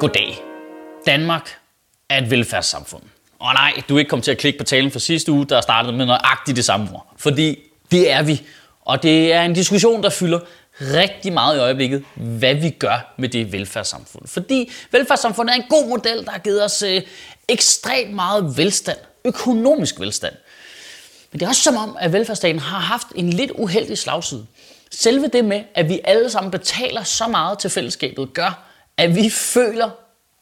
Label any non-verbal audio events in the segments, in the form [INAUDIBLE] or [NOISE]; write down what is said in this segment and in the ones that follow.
Goddag. Danmark er et velfærdssamfund. Og nej, du er ikke kommet til at klikke på talen for sidste uge, der startede med nøjagtigt det samme ord. Fordi det er vi. Og det er en diskussion, der fylder rigtig meget i øjeblikket, hvad vi gør med det velfærdssamfund. Fordi velfærdssamfundet er en god model, der har givet os øh, ekstremt meget velstand. Økonomisk velstand. Men det er også som om, at velfærdsstaten har haft en lidt uheldig slagside. Selve det med, at vi alle sammen betaler så meget til fællesskabet, gør, at vi føler,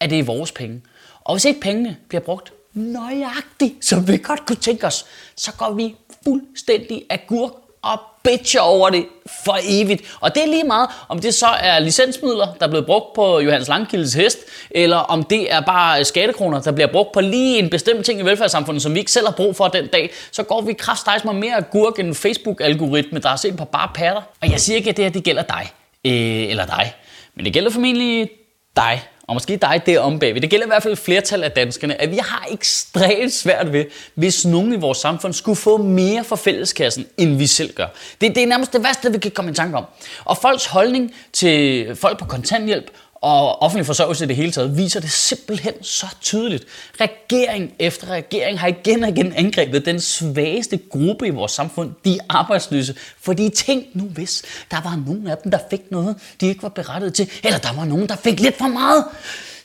at det er vores penge. Og hvis ikke pengene bliver brugt nøjagtigt, som vi godt kunne tænke os, så går vi fuldstændig agurk og bitcher over det for evigt. Og det er lige meget, om det så er licensmidler, der er blevet brugt på Johannes Langkildes hest, eller om det er bare skattekroner, der bliver brugt på lige en bestemt ting i velfærdssamfundet, som vi ikke selv har brug for den dag, så går vi kraftstejs med mere agurk end Facebook-algoritme, der har set på bare patter. Og jeg siger ikke, at det her det gælder dig, øh, eller dig, men det gælder formentlig dig, og måske dig derom bagved. Det gælder i hvert fald et flertal af danskerne, at vi har ekstremt svært ved, hvis nogen i vores samfund skulle få mere for fælleskassen, end vi selv gør. Det, det er nærmest det værste, vi kan komme i tanke om. Og folks holdning til folk på kontanthjælp og offentlig forsørgelse i det hele taget, viser det simpelthen så tydeligt. Regering efter regering har igen og igen angrebet den svageste gruppe i vores samfund, de arbejdsløse. Fordi tænk nu hvis, der var nogen af dem, der fik noget, de ikke var berettiget til, eller der var nogen, der fik lidt for meget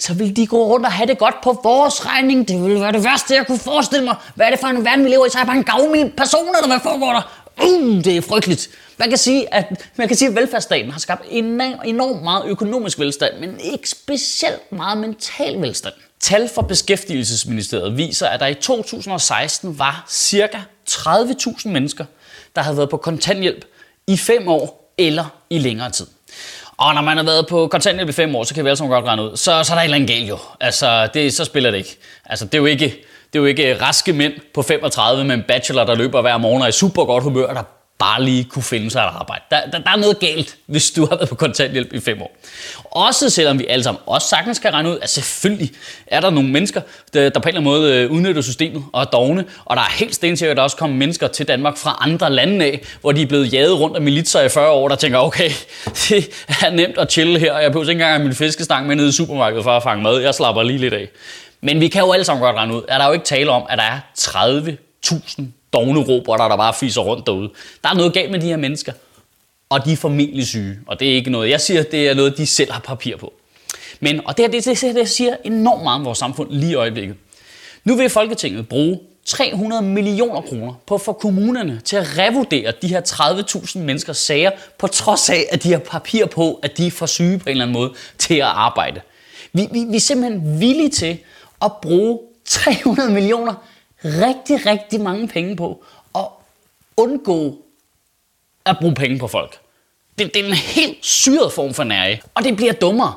så ville de gå rundt og have det godt på vores regning. Det ville være det værste, jeg kunne forestille mig. Hvad er det for en verden, vi lever i? Så er jeg bare en gavmild person, eller hvad foregår der? Uh, det er frygteligt. Man kan sige, at, man kan sige, at velfærdsstaten har skabt enormt meget økonomisk velstand, men ikke specielt meget mental velstand. Tal fra Beskæftigelsesministeriet viser, at der i 2016 var ca. 30.000 mennesker, der havde været på kontanthjælp i 5 år eller i længere tid. Og når man har været på kontanthjælp i 5 år, så kan vi alle sammen godt regne ud, så, så er der et eller andet galt jo. Altså, det, så spiller det ikke. Altså, det er jo ikke, det er jo ikke raske mænd på 35 med en bachelor, der løber hver morgen og er i super godt humør, der bare lige kunne finde sig et arbejde. Der, der, der er noget galt, hvis du har været på kontanthjælp i fem år. Også selvom vi alle sammen også sagtens kan regne ud, at selvfølgelig er der nogle mennesker, der, der på en eller anden måde øh, udnytter systemet og er dogne, og der er helt stensikkert, at der også kommer mennesker til Danmark fra andre lande af, hvor de er blevet jaget rundt af militser i 40 år, der tænker, okay, [LAUGHS] det er nemt at chille her, og jeg behøver ikke engang have min fiskestang med nede i supermarkedet for at fange mad, jeg slapper lige lidt af. Men vi kan jo alle sammen godt regne ud, at der er jo ikke tale om, at der er 30.000 dogne robotter, der bare fiser rundt derude. Der er noget galt med de her mennesker, og de er formentlig syge. Og det er ikke noget, jeg siger, det er noget, de selv har papir på. Men, og det, her, det, det, det siger enormt meget om vores samfund lige i øjeblikket. Nu vil Folketinget bruge 300 millioner kroner på at få kommunerne til at revurdere de her 30.000 menneskers sager, på trods af, at de har papir på, at de er for syge på en eller anden måde til at arbejde. Vi, vi, vi er simpelthen villige til at bruge 300 millioner rigtig, rigtig mange penge på at undgå at bruge penge på folk. Det, det er en helt syret form for nære, og det bliver dummere.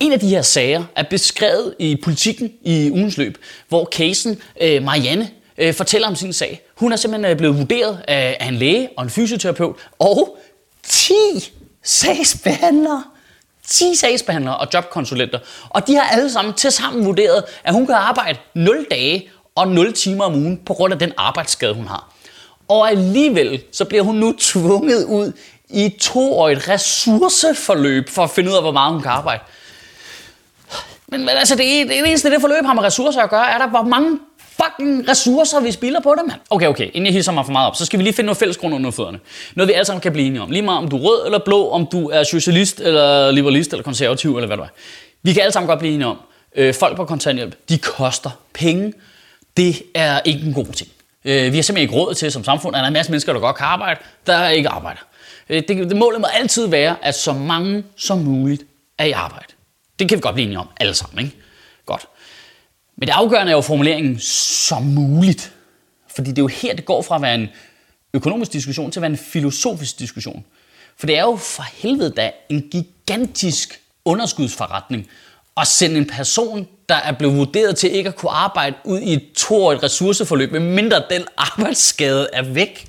En af de her sager er beskrevet i politikken i ugens løb, hvor casen øh, Marianne øh, fortæller om sin sag. Hun er simpelthen øh, blevet vurderet af, af en læge og en fysioterapeut og 10 sagsbehandlere. 10 sagsbehandlere og jobkonsulenter. Og de har alle sammen til sammen vurderet, at hun kan arbejde 0 dage og 0 timer om ugen på grund af den arbejdsskade, hun har. Og alligevel så bliver hun nu tvunget ud i et toårigt ressourceforløb for at finde ud af, hvor meget hun kan arbejde. Men, men altså, det, det eneste, det forløb har med ressourcer at gøre, er der, hvor mange fucking ressourcer, vi spilder på det, mand. Okay, okay, inden jeg hisser mig for meget op, så skal vi lige finde noget fælles grund under fødderne. Noget, vi alle sammen kan blive enige om. Lige meget om du er rød eller blå, om du er socialist eller liberalist eller konservativ eller hvad det er. Vi kan alle sammen godt blive enige om, øh, folk på kontanthjælp, de koster penge det er ikke en god ting. Øh, vi har simpelthen ikke råd til som samfund, at der er en masse mennesker, der godt kan arbejde, der ikke arbejder. Øh, det, det målet må altid være, at så mange som muligt er i arbejde. Det kan vi godt blive enige om, alle sammen. Ikke? Godt. Men det afgørende er jo formuleringen som muligt. Fordi det er jo her, det går fra at være en økonomisk diskussion til at være en filosofisk diskussion. For det er jo for helvede da en gigantisk underskudsforretning at sende en person, der er blevet vurderet til ikke at kunne arbejde ud i et toårigt ressourceforløb, medmindre den [LAUGHS] arbejdsskade er væk.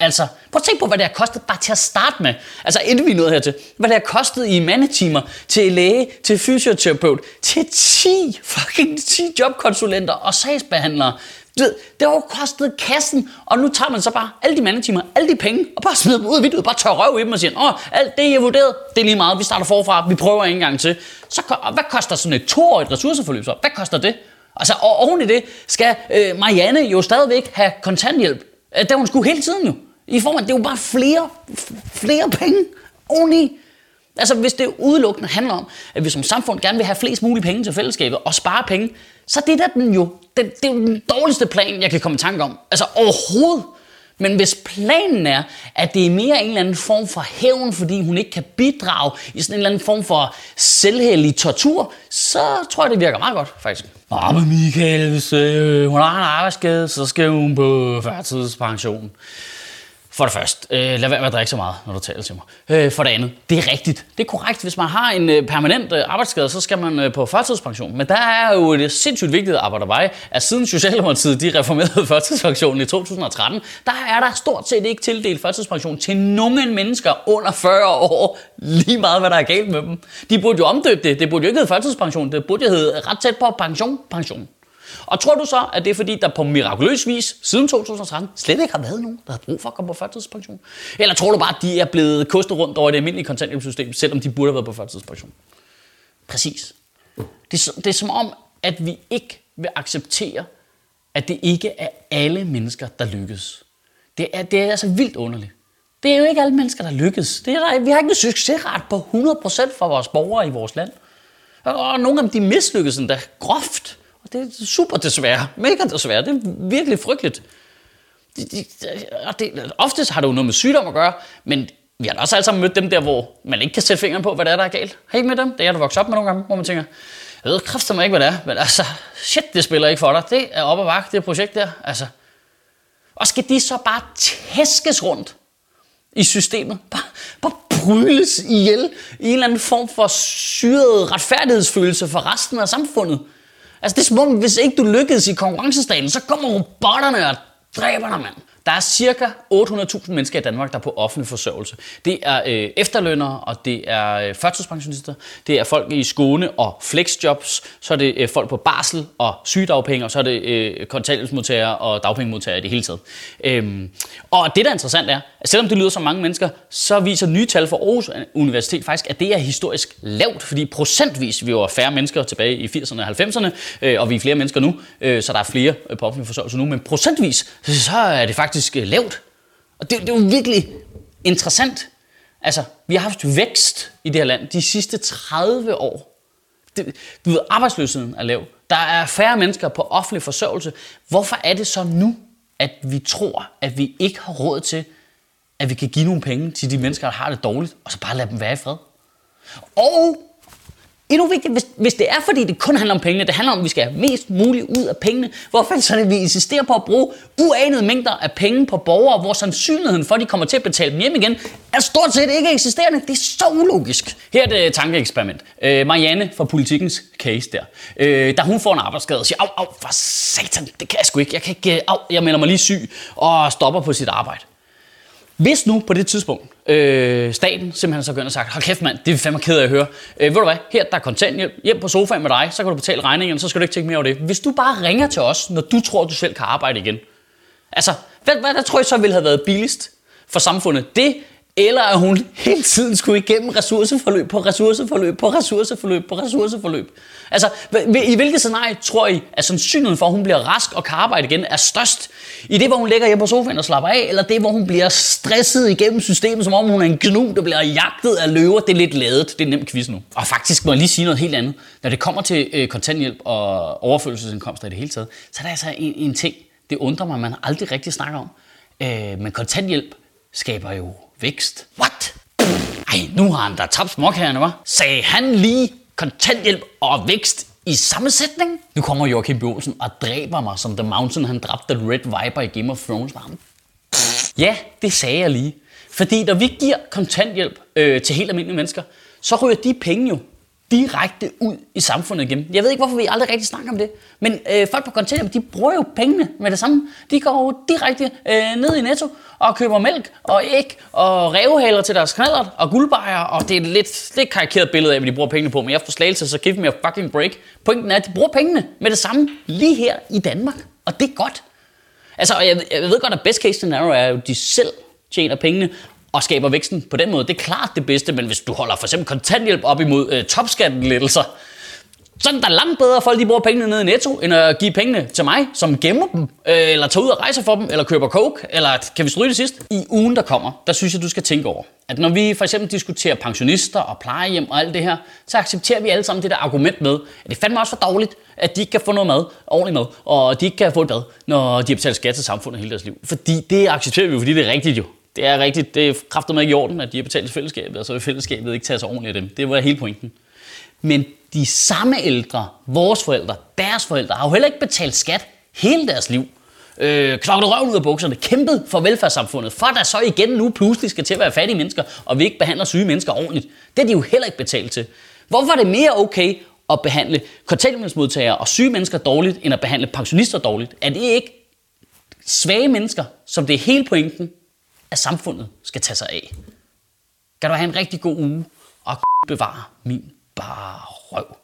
Altså, prøv at tænke på, hvad det har kostet bare til at starte med. Altså, inden vi nåede hertil. Hvad det har kostet i mandetimer, til læge, til fysioterapeut, til 10 fucking 10 jobkonsulenter og sagsbehandlere. Du ved, det har jo kostet kassen, og nu tager man så bare alle de mandetimer, alle de penge, og bare smider dem ud af vinduet, bare tør røv i dem og siger, åh, alt det, jeg vurderet, det er lige meget, vi starter forfra, vi prøver en gang til. Så, hvad koster sådan et toårigt ressourceforløb så? Hvad koster det? Altså, og oven i det skal øh, Marianne jo stadigvæk have kontanthjælp. Øh, det hun skulle hele tiden jo. I form af, det er jo bare flere, flere penge oveni. Altså, hvis det udelukkende handler om, at vi som samfund gerne vil have flest mulige penge til fællesskabet og spare penge, så det er den jo, det, det er jo den dårligste plan, jeg kan komme i tanke om. Altså overhovedet. Men hvis planen er, at det er mere en eller anden form for hævn, fordi hun ikke kan bidrage i sådan en eller anden form for selvhældig tortur, så tror jeg, det virker meget godt, faktisk. Nå, men Michael, hvis øh, hun har en arbejdsskade, så skal hun på førtidspension. For det første, øh, lad være med at drikke så meget, når du taler til mig. Øh, for det andet, det er rigtigt. Det er korrekt. Hvis man har en øh, permanent øh, arbejdsskade, så skal man øh, på førtidspension. Men der er jo et sindssygt vigtigt arbejdervej, at siden Socialdemokratiet de reformerede [LAUGHS] førtidspensionen i 2013, der er der stort set ikke tildelt førtidspension til nogen mennesker under 40 år, lige meget hvad der er galt med dem. De burde jo omdøbe det. Det burde jo ikke hedde førtidspension. Det burde jo hedde ret tæt på pension. pension. Og tror du så, at det er fordi, der på mirakuløs vis siden 2013 slet ikke har været nogen, der har brug for at komme på førtidspension? Eller tror du bare, at de er blevet kostet rundt over det almindelige kontanthjælpssystem, selvom de burde have været på førtidspension? Præcis. Det er, det er som om, at vi ikke vil acceptere, at det ikke er alle mennesker, der lykkes. Det er, det er altså vildt underligt. Det er jo ikke alle mennesker, der lykkes. Det er der, vi har ikke en succesret på 100% for vores borgere i vores land. Og nogle af dem de mislykkes endda groft. Det er super desværre. Mega desværre. Det er virkelig frygteligt. Det, det, det, oftest har det jo noget med sygdom at gøre, men vi har da også alle sammen mødt dem der, hvor man ikke kan sætte fingeren på, hvad det er, der er galt. Har I ikke med dem? Det er jeg, der vokset op med nogle gange, hvor man tænker, jeg ved kræfter mig ikke, hvad det er, men altså, shit, det spiller ikke for dig. Det er op og vagt, det projekt der. Altså. Og skal de så bare tæskes rundt i systemet? Bare, bare bryles ihjel i en eller anden form for syret retfærdighedsfølelse for resten af samfundet? Altså det er som om, hvis ikke du lykkedes i konkurrencestaten, så kommer robotterne og dræber dig, mand. Der er cirka 800.000 mennesker i Danmark, der er på offentlig forsørgelse. Det er øh, efterlønnere, og det er øh, førtidspensionister, det er folk i Skåne og flexjobs, så er det øh, folk på barsel og sygedagpenge, og så er det øh, kontanthjælpsmodtagere og dagpengemodtagere i det hele taget. Øhm, og det, der er interessant er, at selvom det lyder som mange mennesker, så viser nye tal fra Aarhus Universitet faktisk, at det er historisk lavt, fordi procentvis vi var færre mennesker tilbage i 80'erne og 90'erne, øh, og vi er flere mennesker nu, øh, så der er flere øh, på offentlig forsørgelse nu, men procentvis, så er det faktisk faktisk øh, lavt. Og det, det er jo virkelig interessant. Altså, vi har haft vækst i det her land de sidste 30 år. Det, du ved, arbejdsløsheden er lav. Der er færre mennesker på offentlig forsørgelse. Hvorfor er det så nu, at vi tror, at vi ikke har råd til, at vi kan give nogle penge til de mennesker, der har det dårligt, og så bare lade dem være i fred? Og endnu vigtigt, hvis, hvis det er fordi, det kun handler om pengene, det handler om, at vi skal have mest muligt ud af pengene, hvorfor så det, vi insisterer på at bruge uanede mængder af penge på borgere, hvor sandsynligheden for, at de kommer til at betale dem hjem igen, er stort set ikke eksisterende. Det er så ulogisk. Her er et tankeeksperiment. Øh, Marianne fra politikens case der. Øh, da hun får en arbejdsskade og siger, au, au, for satan, det kan jeg sgu ikke. Jeg kan ikke, øh, au, jeg melder mig lige syg og stopper på sit arbejde. Hvis nu på det tidspunkt, øh, staten simpelthen så går og sagt, hold kæft mand, det er fandme ked af at høre. Øh, ved du hvad, her der er kontanthjælp, hjem på sofaen med dig, så kan du betale regningen, så skal du ikke tænke mere over det. Hvis du bare ringer til os, når du tror, du selv kan arbejde igen. Altså, hvad, hvad der tror jeg så ville have været billigst for samfundet? Det, eller at hun hele tiden skulle igennem ressourceforløb på ressourceforløb på ressourceforløb på ressourceforløb. Altså, i hvilket scenarie tror I, at sandsynligheden for, at hun bliver rask og kan arbejde igen, er størst? I det, hvor hun ligger hjemme på sofaen og slapper af, eller det, hvor hun bliver stresset igennem systemet, som om hun er en gnu, der bliver jagtet af løver? Det er lidt ladet. Det er nemt quiz nu. Og faktisk må jeg lige sige noget helt andet. Når det kommer til øh, kontanthjælp og overførselsindkomster i det hele taget, så er der altså en, en ting, det undrer mig, man aldrig rigtig snakker om. Øh, men kontanthjælp skaber jo vækst. What? Ej, nu har han da tabt småkagerne, hva'? Sagde han lige kontanthjælp og vækst i samme sætning? Nu kommer Joachim B. Olsen og dræber mig, som The Mountain, han dræbte Red Viper i Game of Thrones varme. Ja, det sagde jeg lige. Fordi når vi giver kontanthjælp øh, til helt almindelige mennesker, så ryger de penge jo direkte ud i samfundet igen. Jeg ved ikke, hvorfor vi aldrig rigtig snakker om det, men øh, folk på container, de bruger jo pengene med det samme. De går jo direkte øh, ned i Netto og køber mælk og æg og revhaler til deres knallert og guldbejer, og det er lidt, lidt karikeret billede af, hvad de bruger pengene på, men jeg får slagelse, så give me a fucking break. Pointen er, at de bruger pengene med det samme lige her i Danmark, og det er godt. Altså, jeg, jeg ved godt, at best case scenario er jo, at de selv tjener pengene, og skaber væksten på den måde. Det er klart det bedste, men hvis du holder for eksempel kontanthjælp op imod øh, topskattelettelser, så er det da langt bedre, at folk de bruger pengene ned i Netto, end at give pengene til mig, som gemmer dem, øh, eller tager ud og rejser for dem, eller køber coke, eller kan vi stryge det sidst? I ugen, der kommer, der synes jeg, du skal tænke over, at når vi for eksempel diskuterer pensionister og plejehjem og alt det her, så accepterer vi alle sammen det der argument med, at det fandme også for dårligt, at de ikke kan få noget mad, ordentligt mad, og de ikke kan få et bad, når de har betalt skat til samfundet hele deres liv. Fordi det accepterer vi jo, fordi det er rigtigt jo. Det er rigtigt. Det er mig ikke i orden, at de har betalt til fællesskabet, og så vil fællesskabet ikke tage sig ordentligt af dem. Det var hele pointen. Men de samme ældre, vores forældre, deres forældre, har jo heller ikke betalt skat hele deres liv. Øh, knoklet røven ud af bukserne, kæmpet for velfærdssamfundet, for der så igen nu pludselig skal til at være fattige mennesker, og vi ikke behandler syge mennesker ordentligt. Det er de jo heller ikke betalt til. Hvorfor er det mere okay at behandle kontanthjælpsmodtagere og syge mennesker dårligt, end at behandle pensionister dårligt? Er det ikke svage mennesker, som det er hele pointen, at samfundet skal tage sig af? Kan du have en rigtig god uge, og [LAUGHS] bevare min bare røv.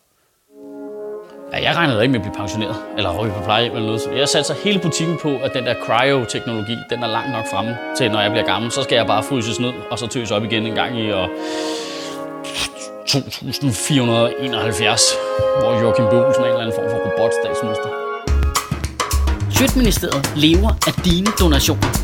Ja, jeg regnede ikke med at blive pensioneret, eller rykke på pleje eller noget. Så jeg satte hele butikken på, at den der cryo-teknologi, den er langt nok fremme til, når jeg bliver gammel. Så skal jeg bare fryses ned, og så tøs op igen en gang i øh, år 2471, hvor Joachim B. Olsen er en eller anden form for robotstatsminister. Sjøtministeriet lever af dine donationer.